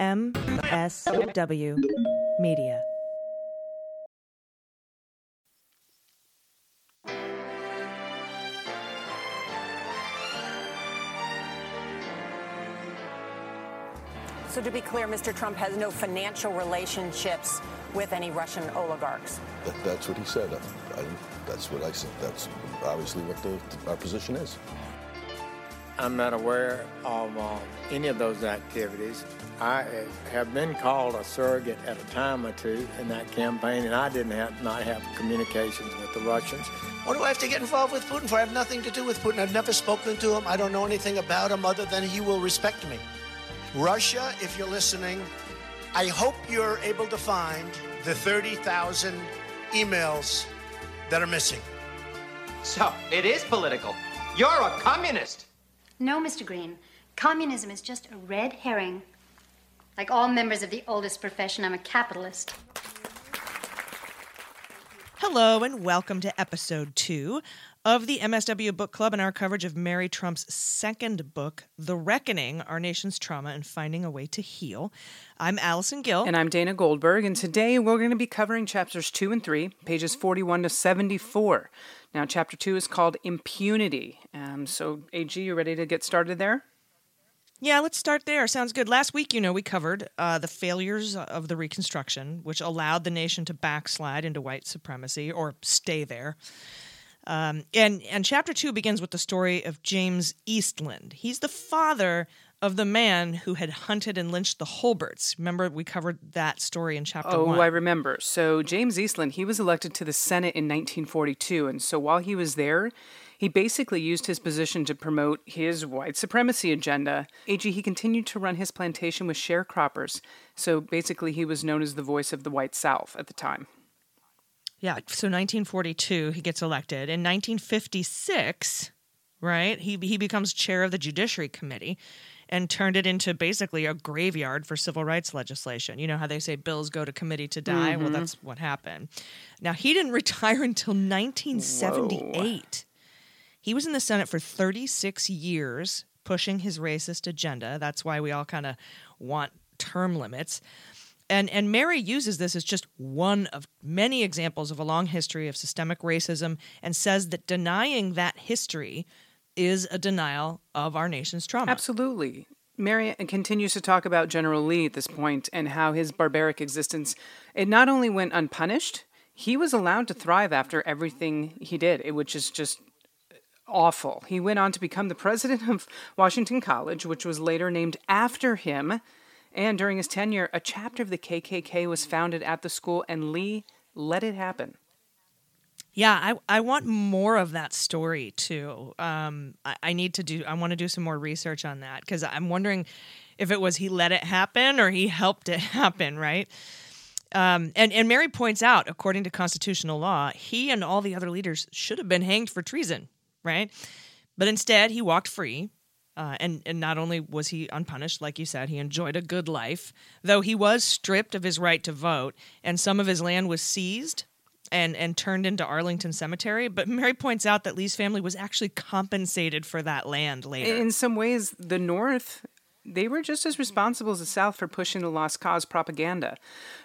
MSW Media. So, to be clear, Mr. Trump has no financial relationships with any Russian oligarchs. That, that's what he said. I, I, that's what I said. That's obviously what the, our position is. I'm not aware of uh, any of those activities. I eh, have been called a surrogate at a time or two in that campaign, and I didn't have not have communications with the Russians. What do I have to get involved with Putin for? I have nothing to do with Putin. I've never spoken to him. I don't know anything about him other than he will respect me. Russia, if you're listening, I hope you're able to find the 30,000 emails that are missing. So, it is political. You're a communist. No, Mr. Green. Communism is just a red herring. Like all members of the oldest profession, I'm a capitalist. Hello, and welcome to episode two of the MSW Book Club and our coverage of Mary Trump's second book, The Reckoning Our Nation's Trauma and Finding a Way to Heal. I'm Allison Gill. And I'm Dana Goldberg, and today we're going to be covering chapters two and three, pages 41 to 74. Now, chapter two is called Impunity. Um, so, AG, you ready to get started there? Yeah, let's start there. Sounds good. Last week, you know, we covered uh, the failures of the Reconstruction, which allowed the nation to backslide into white supremacy or stay there. Um, and and chapter two begins with the story of James Eastland. He's the father of the man who had hunted and lynched the Holberts. Remember, we covered that story in chapter oh, one. I remember. So James Eastland, he was elected to the Senate in 1942, and so while he was there, he basically used his position to promote his white supremacy agenda. AG, he continued to run his plantation with sharecroppers. So basically, he was known as the voice of the white South at the time. Yeah, so 1942, he gets elected. In 1956, right, he, he becomes chair of the Judiciary Committee and turned it into basically a graveyard for civil rights legislation. You know how they say bills go to committee to die? Mm-hmm. Well, that's what happened. Now, he didn't retire until 1978. Whoa. He was in the Senate for 36 years pushing his racist agenda. That's why we all kind of want term limits. And, and Mary uses this as just one of many examples of a long history of systemic racism and says that denying that history is a denial of our nation's trauma. Absolutely. Mary continues to talk about General Lee at this point and how his barbaric existence it not only went unpunished, he was allowed to thrive after everything he did, which is just awful. He went on to become the president of Washington College, which was later named after him. And during his tenure, a chapter of the KKK was founded at the school, and Lee let it happen. Yeah, I, I want more of that story too. Um, I, I need to do. I want to do some more research on that because I'm wondering if it was he let it happen or he helped it happen, right? Um, and and Mary points out, according to constitutional law, he and all the other leaders should have been hanged for treason, right? But instead, he walked free. Uh, and, and not only was he unpunished, like you said, he enjoyed a good life, though he was stripped of his right to vote, and some of his land was seized and and turned into Arlington Cemetery. But Mary points out that Lee's family was actually compensated for that land later. In some ways, the North. They were just as responsible as the South for pushing the Lost Cause propaganda.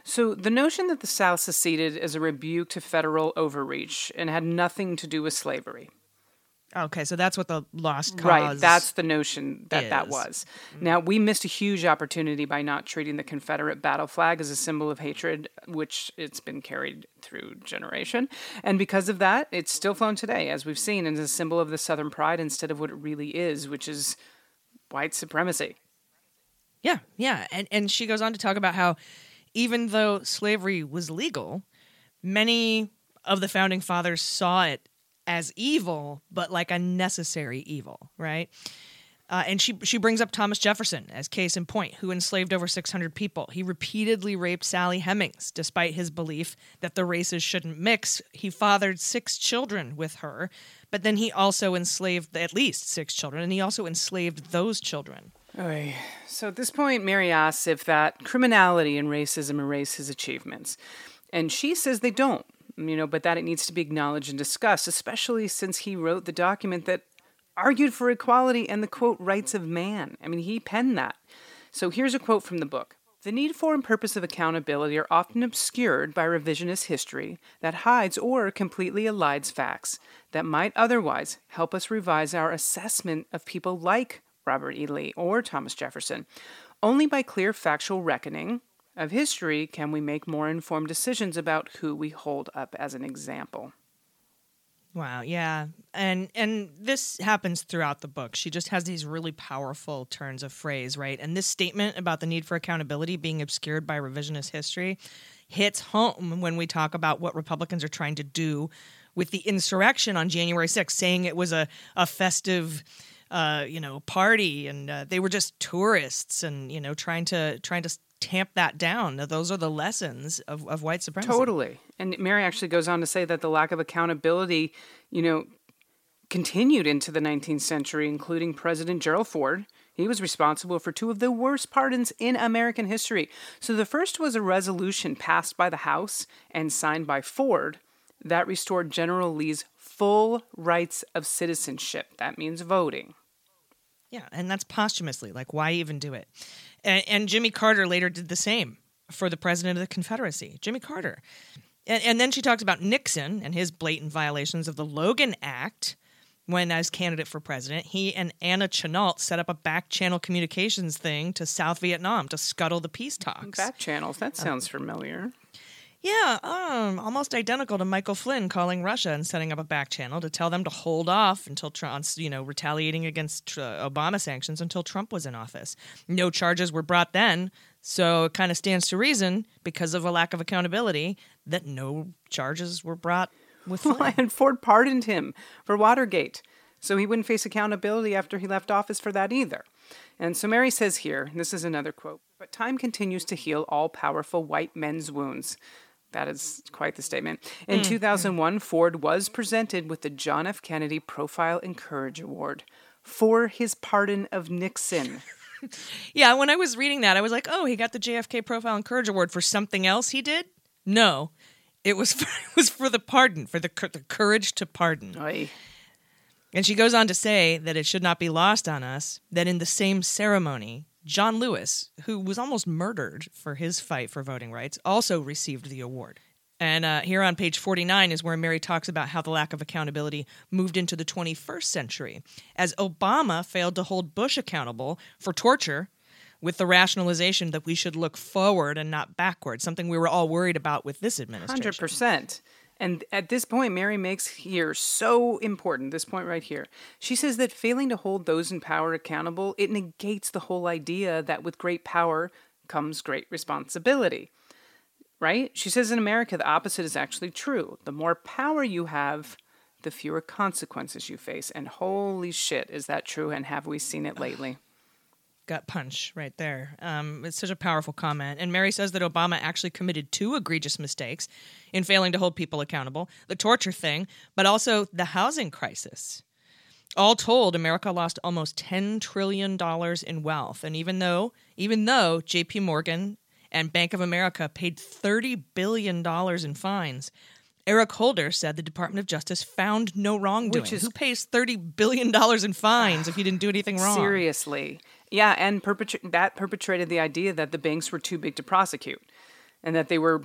So, the notion that the South seceded as a rebuke to federal overreach and had nothing to do with slavery. Okay, so that's what the lost cause. Right, that's the notion that is. that was. Mm-hmm. Now we missed a huge opportunity by not treating the Confederate battle flag as a symbol of hatred, which it's been carried through generation, and because of that, it's still flown today, as we've seen, as a symbol of the Southern pride instead of what it really is, which is white supremacy. Yeah, yeah, and and she goes on to talk about how even though slavery was legal, many of the founding fathers saw it as evil, but like a necessary evil, right? Uh, and she she brings up Thomas Jefferson as case in point, who enslaved over 600 people. He repeatedly raped Sally Hemings, despite his belief that the races shouldn't mix. He fathered six children with her, but then he also enslaved at least six children, and he also enslaved those children. Oy. So at this point, Mary asks if that criminality and racism erase his achievements, and she says they don't you know, but that it needs to be acknowledged and discussed, especially since he wrote the document that argued for equality and the quote rights of man. I mean, he penned that. So here's a quote from the book. The need for and purpose of accountability are often obscured by revisionist history that hides or completely elides facts that might otherwise help us revise our assessment of people like Robert E. Lee or Thomas Jefferson. Only by clear factual reckoning of history can we make more informed decisions about who we hold up as an example. Wow, yeah. And and this happens throughout the book. She just has these really powerful turns of phrase, right? And this statement about the need for accountability being obscured by revisionist history hits home when we talk about what Republicans are trying to do with the insurrection on January 6th, saying it was a, a festive uh, you know, party and uh, they were just tourists and, you know, trying to trying to tamp that down. Those are the lessons of, of white supremacy. Totally. And Mary actually goes on to say that the lack of accountability, you know, continued into the 19th century, including President Gerald Ford. He was responsible for two of the worst pardons in American history. So the first was a resolution passed by the House and signed by Ford that restored General Lee's full rights of citizenship. That means voting. Yeah, and that's posthumously. Like, why even do it? And, and Jimmy Carter later did the same for the president of the Confederacy, Jimmy Carter. And, and then she talks about Nixon and his blatant violations of the Logan Act when, as candidate for president, he and Anna Chennault set up a back channel communications thing to South Vietnam to scuttle the peace talks. Back channels, that um, sounds familiar. Yeah, um, almost identical to Michael Flynn calling Russia and setting up a back channel to tell them to hold off until Trump's, you know, retaliating against uh, Obama sanctions until Trump was in office. No charges were brought then, so it kind of stands to reason because of a lack of accountability that no charges were brought with Flynn. and Ford pardoned him for Watergate, so he wouldn't face accountability after he left office for that either. And so Mary says here, this is another quote, but time continues to heal all powerful white men's wounds. That is quite the statement. In mm. 2001, Ford was presented with the John F. Kennedy Profile and Courage Award for his pardon of Nixon. yeah, when I was reading that, I was like, oh, he got the JFK Profile and Courage Award for something else he did? No, it was for, it was for the pardon, for the, the courage to pardon. Oy. And she goes on to say that it should not be lost on us that in the same ceremony, John Lewis, who was almost murdered for his fight for voting rights, also received the award. And uh, here on page 49 is where Mary talks about how the lack of accountability moved into the 21st century, as Obama failed to hold Bush accountable for torture with the rationalization that we should look forward and not backward, something we were all worried about with this administration. 100%. And at this point, Mary makes here so important, this point right here. She says that failing to hold those in power accountable, it negates the whole idea that with great power comes great responsibility. Right? She says in America, the opposite is actually true. The more power you have, the fewer consequences you face. And holy shit, is that true? And have we seen it lately? Gut punch right there. Um, it's such a powerful comment. And Mary says that Obama actually committed two egregious mistakes in failing to hold people accountable the torture thing, but also the housing crisis. All told, America lost almost $10 trillion in wealth. And even though, even though JP Morgan and Bank of America paid $30 billion in fines, Eric Holder said the Department of Justice found no wrongdoing. Which is, Who pays $30 billion in fines if you didn't do anything wrong? Seriously. Yeah, and that perpetrated the idea that the banks were too big to prosecute and that they were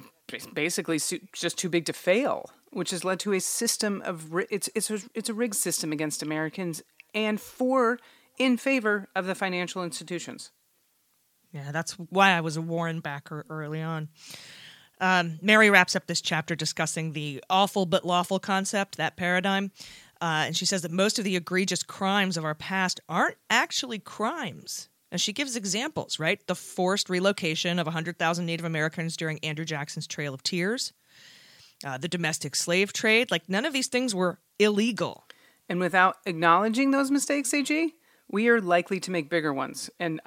basically just too big to fail, which has led to a system of it's it's a, it's a rigged system against Americans and for in favor of the financial institutions. Yeah, that's why I was a Warren backer early on. Um, Mary wraps up this chapter discussing the awful but lawful concept, that paradigm. Uh, and she says that most of the egregious crimes of our past aren't actually crimes. And she gives examples, right? The forced relocation of 100,000 Native Americans during Andrew Jackson's Trail of Tears, uh, the domestic slave trade. Like, none of these things were illegal. And without acknowledging those mistakes, AG, we are likely to make bigger ones. And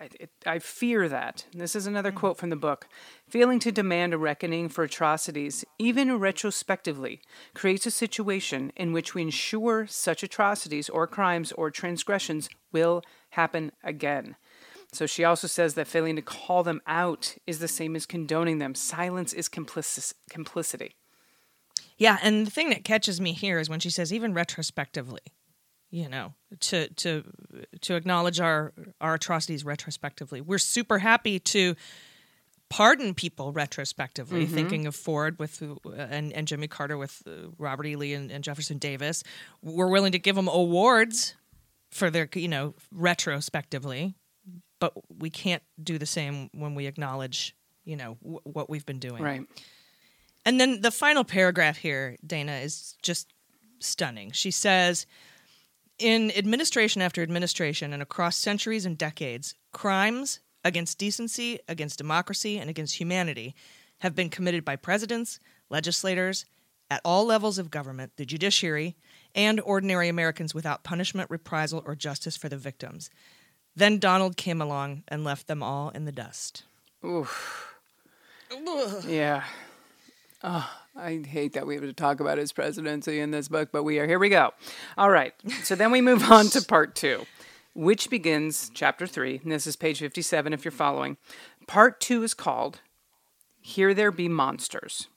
I, I, I fear that. This is another mm. quote from the book. Failing to demand a reckoning for atrocities, even retrospectively, creates a situation in which we ensure such atrocities or crimes or transgressions will happen again. So she also says that failing to call them out is the same as condoning them. Silence is complic- complicity. Yeah, and the thing that catches me here is when she says even retrospectively you know to to to acknowledge our our atrocities retrospectively we're super happy to pardon people retrospectively, Mhm. thinking of Ford with uh, and, and Jimmy Carter with uh, Robert E. Lee and, and Jefferson Davis. We're willing to give them awards for their, you know, retrospectively, but we can't do the same when we acknowledge, you know, w- what we've been doing. Right. And then the final paragraph here, Dana, is just stunning. She says, in administration after administration and across centuries and decades, crimes against decency, against democracy, and against humanity have been committed by presidents, legislators, at all levels of government, the judiciary, and ordinary Americans without punishment, reprisal, or justice for the victims. Then Donald came along and left them all in the dust. Oof. Yeah. Oh, I hate that we have to talk about his presidency in this book, but we are. Here we go. All right. So then we move on to part two, which begins chapter three. And this is page 57 if you're following. Part two is called Here There Be Monsters.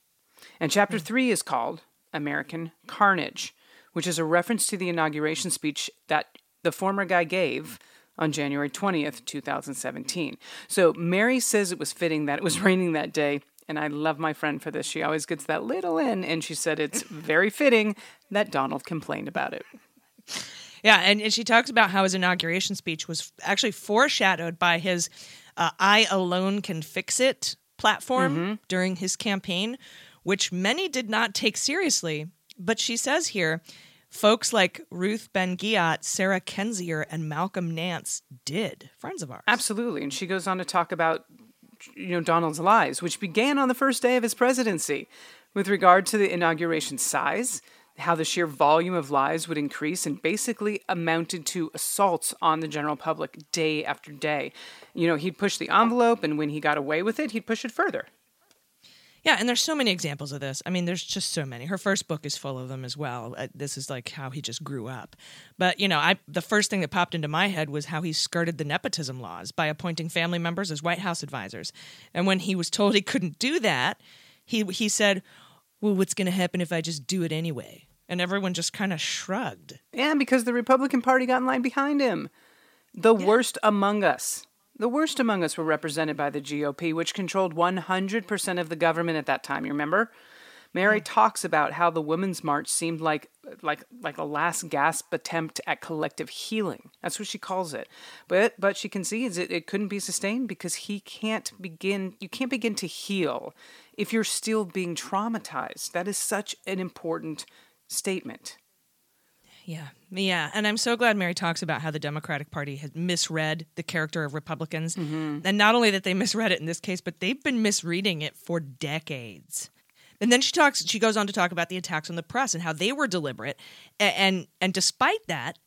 And chapter hmm. three is called American Carnage, which is a reference to the inauguration speech that the former guy gave on January 20th, 2017. So Mary says it was fitting that it was raining that day. And I love my friend for this. She always gets that little in. And she said it's very fitting that Donald complained about it. Yeah, and, and she talks about how his inauguration speech was actually foreshadowed by his uh, I Alone Can Fix It platform Mm-hmm. during his campaign, which many did not take seriously. But she says here, folks like Ruth Ben Ghiat, Sarah Kendzior, and Malcolm Nance did, friends of ours. Absolutely. And she goes on to talk about you know Donald's lies, which began on the first day of his presidency, with regard to the inauguration size, how the sheer volume of lies would increase and basically amounted to assaults on the general public day after day. You know, he'd push the envelope and when he got away with it, he'd push it further. Yeah, and there's so many examples of this. I mean, there's just so many. Her first book is full of them as well. Uh, this is like how he just grew up. But you know, I the first thing that popped into my head was how he skirted the nepotism laws by appointing family members as White House advisors. And when he was told he couldn't do that, he he said, "Well, what's going to happen if I just do it anyway?" And everyone just kind of shrugged. And because the Republican Party got in line behind him. The worst among us. The worst among us were represented by the GOP, which controlled 100% of the government at that time, you remember? Mary hmm. talks about how the Women's March seemed like like like a last gasp attempt at collective healing. That's what she calls it. But but she concedes it, it couldn't be sustained because he can't begin you can't begin to heal if you're still being traumatized. That is such an important statement. Yeah, yeah, and I'm so glad Mary talks about how the Democratic Party has misread the character of Republicans, mm-hmm. and not only that they misread it in this case, but they've been misreading it for decades. And then she talks. She goes on to talk about the attacks on the press and how they were deliberate, A- and and despite that,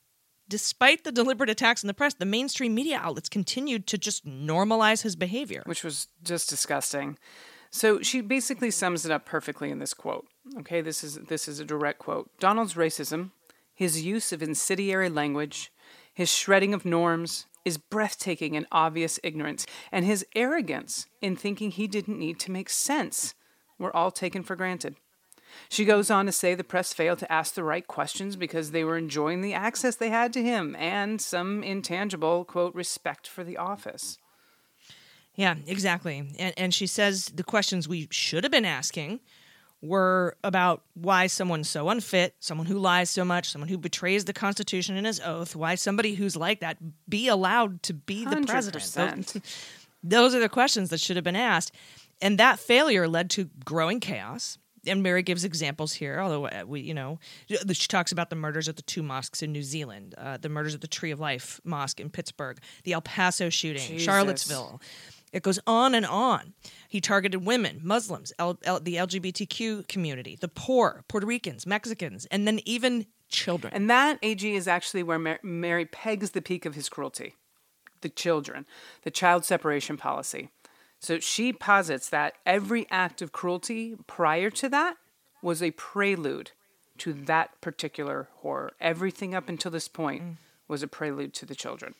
despite the deliberate attacks on the press, the mainstream media outlets continued to just normalize his behavior. which was just disgusting. So she basically sums it up perfectly in this quote. Okay, this is this is a direct quote. Donald's racism, his use of incendiary language, his shredding of norms is breathtaking and obvious ignorance, and his arrogance in thinking he didn't need to make sense were all taken for granted. She goes on to say the press failed to ask the right questions because they were enjoying the access they had to him and some intangible, quote, respect for the office. Yeah, exactly. And, and she says the questions we should have been asking were about why someone's so unfit, someone who lies so much, someone who betrays the Constitution and his oath, why somebody who's like that be allowed to be the president. 100%. Those, those are the questions that should have been asked. And that failure led to growing chaos. And Mary gives examples here, although uh, we, you know, she talks about the murders at the two mosques in New Zealand, uh, the murders at the Tree of Life Mosque in Pittsburgh, the El Paso shooting, Jesus. Charlottesville. It goes on and on. He targeted women, Muslims, L- L- the LGBTQ community, the poor, Puerto Ricans, Mexicans, and then even children. And that, AG, is actually where Mar- Mary pegs the peak of his cruelty the children, the child separation policy. So she posits that every act of cruelty prior to that was a prelude to that particular horror. Everything up until this point Mm. was a prelude to the children.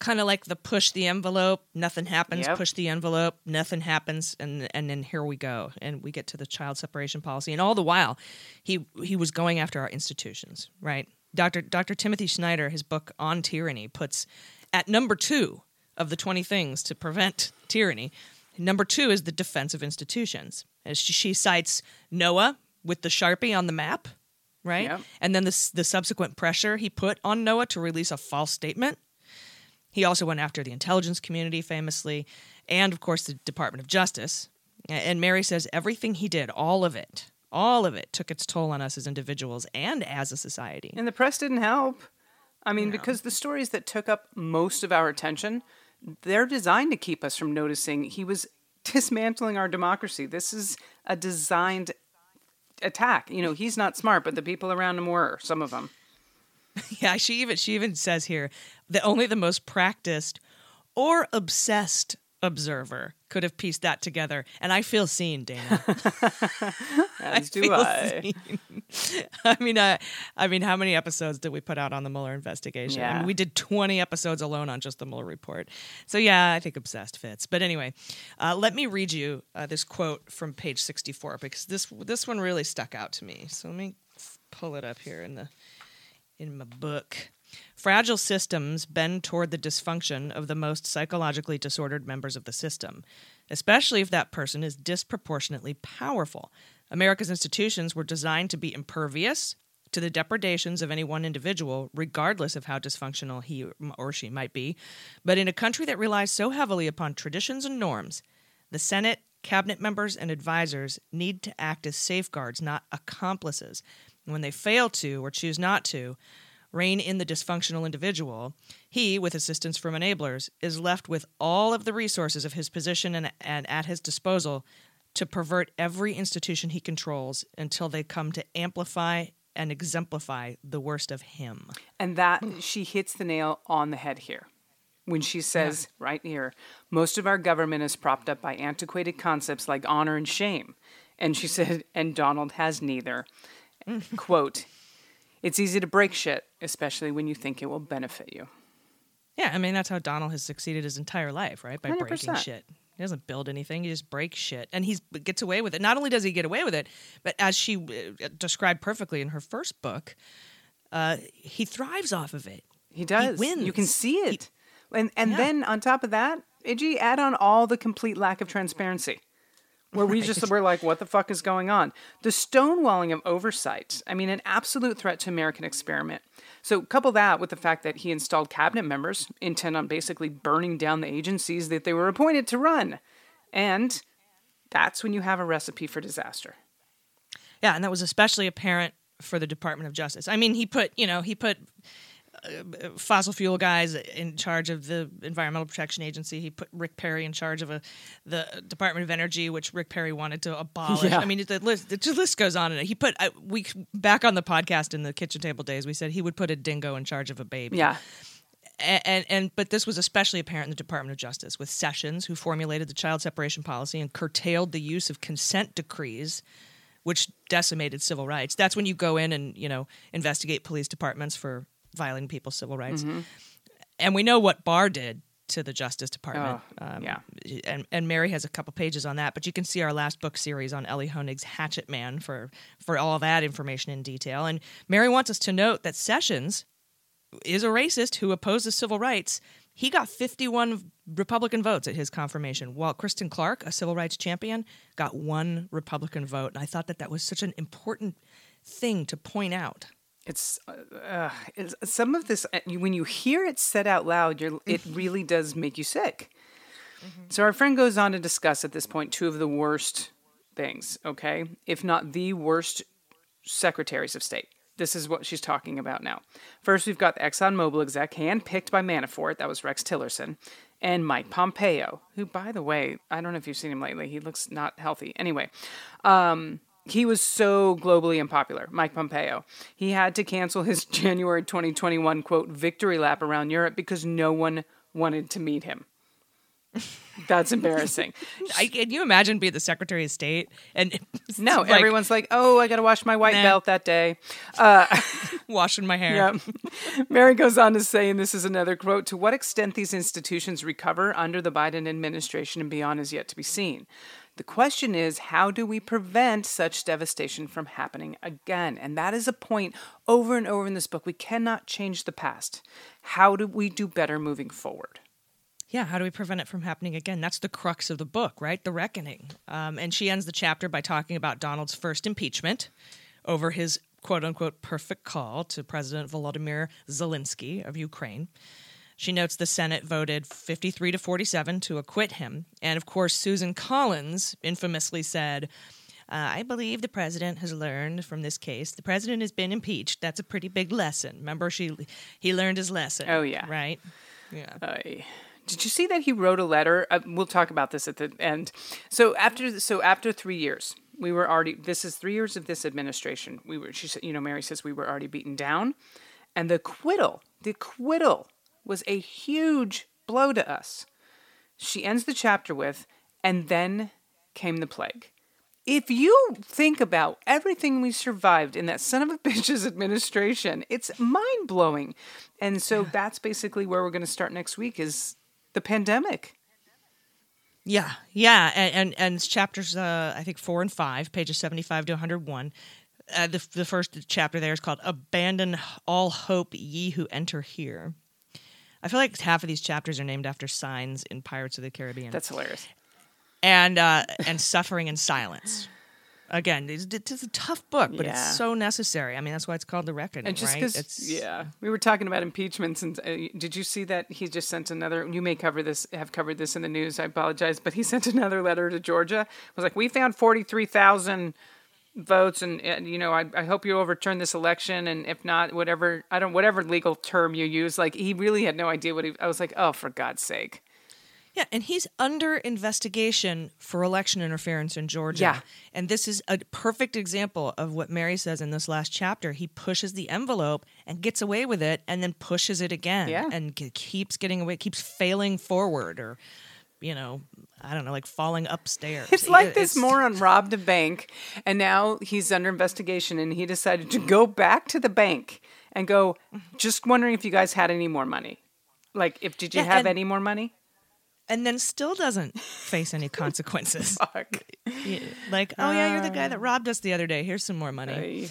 Kind of like the push the envelope, nothing happens, Yep. push the envelope, nothing happens, and and then here we go, and we get to the child separation policy, and all the while, he he was going after our institutions, right? Dr. Dr. Timothy Snyder his book on tyranny, puts at number two of the twenty things to prevent tyranny. Number two is the defense of institutions. As she, she cites NOAA with the Sharpie on the map, right? Yep. And then the, the subsequent pressure he put on NOAA to release a false statement. He also went after the intelligence community famously, and of course, the Department of Justice. And Mary says everything he did, all of it, all of it took its toll on us as individuals and as a society. And the press didn't help. I mean, because the stories that took up most of our attention, they're designed to keep us from noticing he was dismantling our democracy. This is a designed attack. You know, he's not smart, but the people around him were, some of them. Yeah, she even she even says here that only the most practiced or obsessed observer could have pieced that together. And I feel seen, Dana. As do I. seen. I mean, I, I mean, how many episodes did we put out on the Mueller investigation? I mean, we did 20 episodes alone on just the Mueller report. So yeah, I think obsessed fits. But anyway, uh, let me read you uh, this quote from page 64 because this this one really stuck out to me. So let me pull it up here in the in my book. Fragile systems bend toward the dysfunction of the most psychologically disordered members of the system, especially if that person is disproportionately powerful. America's institutions were designed to be impervious to the depredations of any one individual, regardless of how dysfunctional he or she might be. But in a country that relies so heavily upon traditions and norms, the Senate, cabinet members, and advisors need to act as safeguards, not accomplices. And when they fail to or choose not to, rein in the dysfunctional individual, he, with assistance from enablers, is left with all of the resources of his position and, and at his disposal to pervert every institution he controls until they come to amplify and exemplify the worst of him. And that she hits the nail on the head here. When she says, right here, most of our government is propped up by antiquated concepts like honor and shame. And she said, and Donald has neither. Quote, it's easy to break shit, especially when you think it will benefit you. Yeah, I mean that's how Donald has succeeded his entire life, right? By breaking 100%. shit. He doesn't build anything; he just breaks shit, and he gets away with it. Not only does he get away with it, but as she uh, described perfectly in her first book, uh, he thrives off of it. He does. wins. You can see it. and and Yeah. then on top of that, AG, add on all the complete lack of transparency. Where we just were like, what the fuck is going on? The stonewalling of oversight. I mean, an absolute threat to American experiment. So couple that with the fact that he installed cabinet members intent on basically burning down the agencies that they were appointed to run. And that's when you have a recipe for disaster. Yeah, and that was especially apparent for the Department of Justice. I mean, he put, you know, he put fossil fuel guys in charge of the Environmental Protection Agency. He put Rick Perry in charge of a, the Department of Energy, which Rick Perry wanted to abolish. Yeah. I mean, the list, the list goes on. And he put uh, we back on the podcast in the kitchen table days. We said he would put a dingo in charge of a baby. Yeah. and, and and but this was especially apparent in the Department of Justice with Sessions, who formulated the child separation policy and curtailed the use of consent decrees, which decimated civil rights. That's when you go in and you know investigate police departments for violating people's civil rights. Mm-hmm. And we know what Barr did to the Justice Department. Oh, um, yeah. And, and Mary has a couple pages on that, but you can see our last book series on Elie Honig's Hatchet Man for, for all that information in detail. And Mary wants us to note that Sessions is a racist who opposes civil rights. He got 51 Republican votes at his confirmation, while Kristen Clarke, a civil rights champion, got one Republican vote. And I thought that that was such an important thing to point out. It's, uh, it's some of this uh, when you hear it said out loud, you're, it really does make you sick. So our friend goes on to discuss at this point two of the worst things, okay, if not the worst secretaries of state. This is what she's talking about now. First, we've got the ExxonMobil exec, handpicked by Manafort, that was Rex Tillerson, and Mike Pompeo, who, by the way, I don't know if you've seen him lately. He looks not healthy. Anyway, um, he was so globally unpopular, Mike Pompeo. He had to cancel his January 2021 quote victory lap around Europe because no one wanted to meet him. That's embarrassing. I, can you imagine being the Secretary of State and No, like, everyone's like, "Oh, I got to wash my white Nah. belt that day." Uh, washing my hair? Yeah. Mary goes on to say, and this is another quote To what extent these institutions recover under the Biden administration and beyond is yet to be seen. The question is, how do we prevent such devastation from happening again? And that is a point over and over in this book. We cannot change the past. How do we do better moving forward? yeah, how do we prevent it from happening again? That's the crux of the book, right? The reckoning. Um, and she ends the chapter by talking about Donald's first impeachment over his quote unquote perfect call to President Volodymyr Zelensky of Ukraine. She notes the Senate voted 53 to 47 to acquit him. And of course, Susan Collins infamously said, uh, I believe the president has learned from this case. The president has been impeached. That's a pretty big lesson. Remember, she he learned his lesson. Oh, yeah. right. Yeah. I- did you see that he wrote a letter? Uh, we'll talk about this at the end. So after so after three years, we were already. This is three years of this administration. We were. She said, you know, Mary says we were already beaten down, and the acquittal, the acquittal, was a huge blow to us. She ends the chapter with, and then came the plague. If you think about everything we survived in that son of a bitch's administration, it's mind blowing. And so that's basically where we're going to start next week is the pandemic. Yeah, yeah, and and, and chapters uh, I think four and five, pages seventy five to one hundred one. Uh, the the first chapter there is called "Abandon All Hope, Ye Who Enter Here." I feel like half of these chapters are named after signs in Pirates of the Caribbean. That's hilarious. and uh, and suffering in silence. Again, it's, it's a tough book, but Yeah. it's so necessary. I mean, that's why it's called the reckoning, And just right? because, yeah, we were talking about impeachments, and uh, did you see that he just sent another? You may cover this, have covered this in the news. I apologize, but he sent another letter to Georgia. It was like, we found forty three thousand votes, and, and you know, I, I hope you overturn this election, and if not, whatever I don't, whatever legal term you use, like he really had no idea what he. I was like, oh, for God's sake. Yeah, and he's under investigation for election interference in Georgia. Yeah. And this is a perfect example of what Mary says in this last chapter. He pushes the envelope and gets away with it and then pushes it again Yeah. and keeps getting away, keeps failing forward or, you know, I don't know, like falling upstairs. It's like this moron robbed a bank, and now he's under investigation, and he decided to go back to the bank and go, just wondering if you guys had any more money. Like, if did you Yeah, have and- any more money? And then still doesn't face any consequences. Like, oh yeah, you're the guy that robbed us the other day. Here's some more money.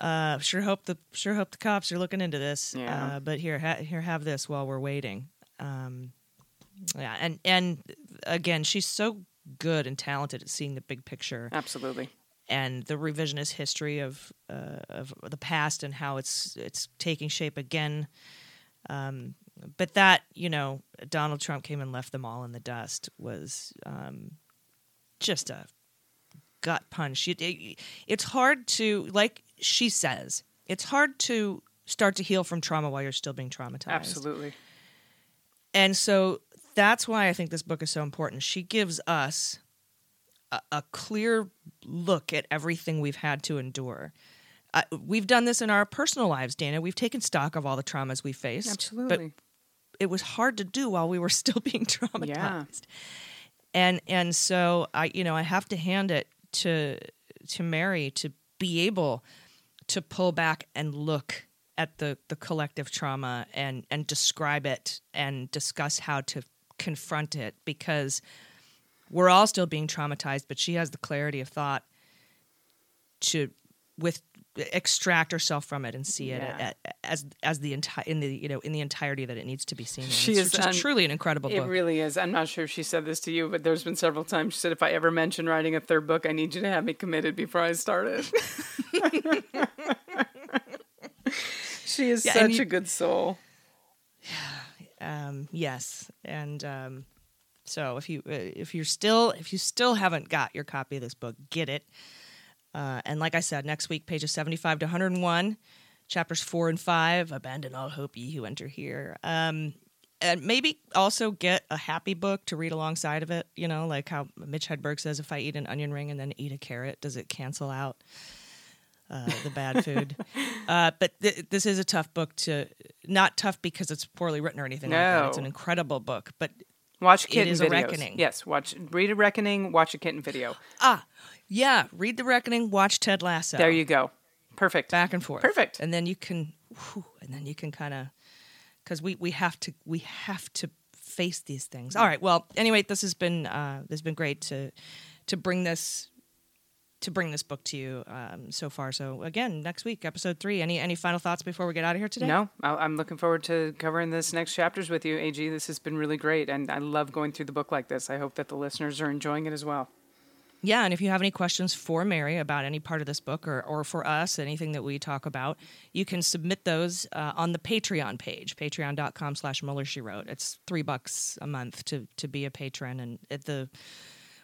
Uh, sure hope the sure hope the cops are looking into this. Yeah. Uh, but here, ha- here, have this while we're waiting. Um, yeah, and and again, she's so good and talented at seeing the big picture Absolutely. and the revisionist history of uh, of the past and how it's it's taking shape again. Um, but that you know, Donald Trump came and left them all in the dust was um, just a gut punch. It, it- it's hard to, like she says, it's hard to start to heal from trauma while you're still being traumatized. Absolutely. And so that's why I think this book is so important. She gives us a, a clear look at everything we've had to endure. Uh, we've done this in our personal lives, Dana. We've taken stock of all the traumas we faced. Absolutely. But it was hard to do while we were still being traumatized. And and so I you know, I have to hand it to to Mary to be able to pull back and look at the the collective trauma and and describe it and discuss how to confront it because we're all still being traumatized but she has the clarity of thought to with extract herself from it and see it Yeah. as as the entire in the you know in the entirety that it needs to be seen in. She it's is un- truly an incredible It book really is. I'm not sure if she said this to you, but there's been several times she said, if I ever mention writing a third book, I need you to have me committed before I start it. she is Yeah, such you- a good soul. Um, yes and um, so if you uh, if you're still if you still haven't got your copy of this book get it. Uh, and like i said next week pages 75 to 101 chapters 4 and 5 abandon all hope ye who enter here. Um, and maybe also get a happy book to read alongside of it you know like how mitch hedberg says if i eat an onion ring and then eat a carrot does it cancel out uh, the bad food. uh, but th- this is a tough book to not tough because it's poorly written or anything like that. It's an incredible book, but Watch It Kitten is a videos. reckoning. Yes, watch read a reckoning, watch a kitten video. ah, yeah. Read the Reckoning. Watch Ted Lasso. There you go. Perfect. back and forth. Perfect. And then you can, whew, and then you can kind of, because we we have to we have to face these things. All right. Well, anyway, this has been uh, this has been great to to bring this to bring this book to you um, so far. So again, next week, episode three. Any any final thoughts before we get out of here today? No, I'm looking forward to covering this next chapters with you, AG. This has been really great, and I love going through the book like this. I hope that the listeners are enjoying it as well. Yeah, and if you have any questions for Mary about any part of this book or, or for us, anything that we talk about, you can submit those uh, on the Patreon page, patreon.com slash Mueller She Wrote. It's three bucks a month to, to be a patron, and at the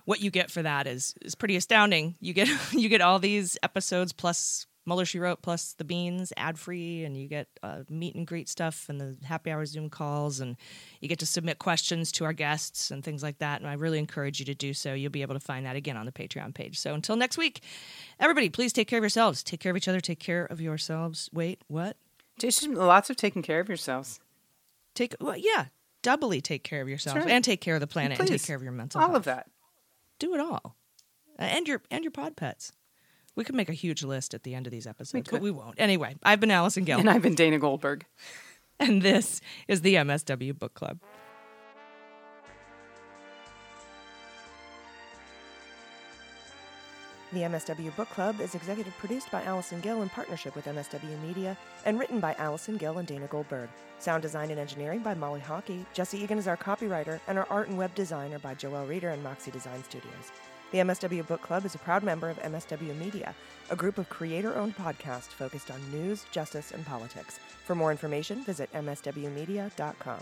what you get for that is is pretty astounding. You get you get all these episodes plus Mueller She Wrote plus the beans ad free, and you get uh, meet and greet stuff and the happy hour Zoom calls, and you get to submit questions to our guests and things like that. And I really encourage you to do so. You'll be able to find that again on the Patreon page. So until next week, everybody, please take care of yourselves. Take care of each other. Take care of yourselves. Wait, what? Just lots of taking care of yourselves. Take well, yeah, doubly take care of yourselves right. and take care of the planet and take care of your mental All health. of that. Do it all, Uh, and your and your pod pets. We could make a huge list at the end of these episodes, but we won't. Anyway, I've been Allison Gill, And I've been Dana Goldberg. and this is the MSW Book Club. The MSW Book Club is executive produced by Allison Gill in partnership with MSW Media and written by Allison Gill and Dana Goldberg. Sound design and engineering by Molly Hockey. Jesse Egan is our copywriter, and our art and web design are by Joelle Reeder and Moxie Design Studios. The MSW Book Club is a proud member of MSW Media, a group of creator owned podcasts focused on news, justice, and politics. For more information, visit MSWmedia.com.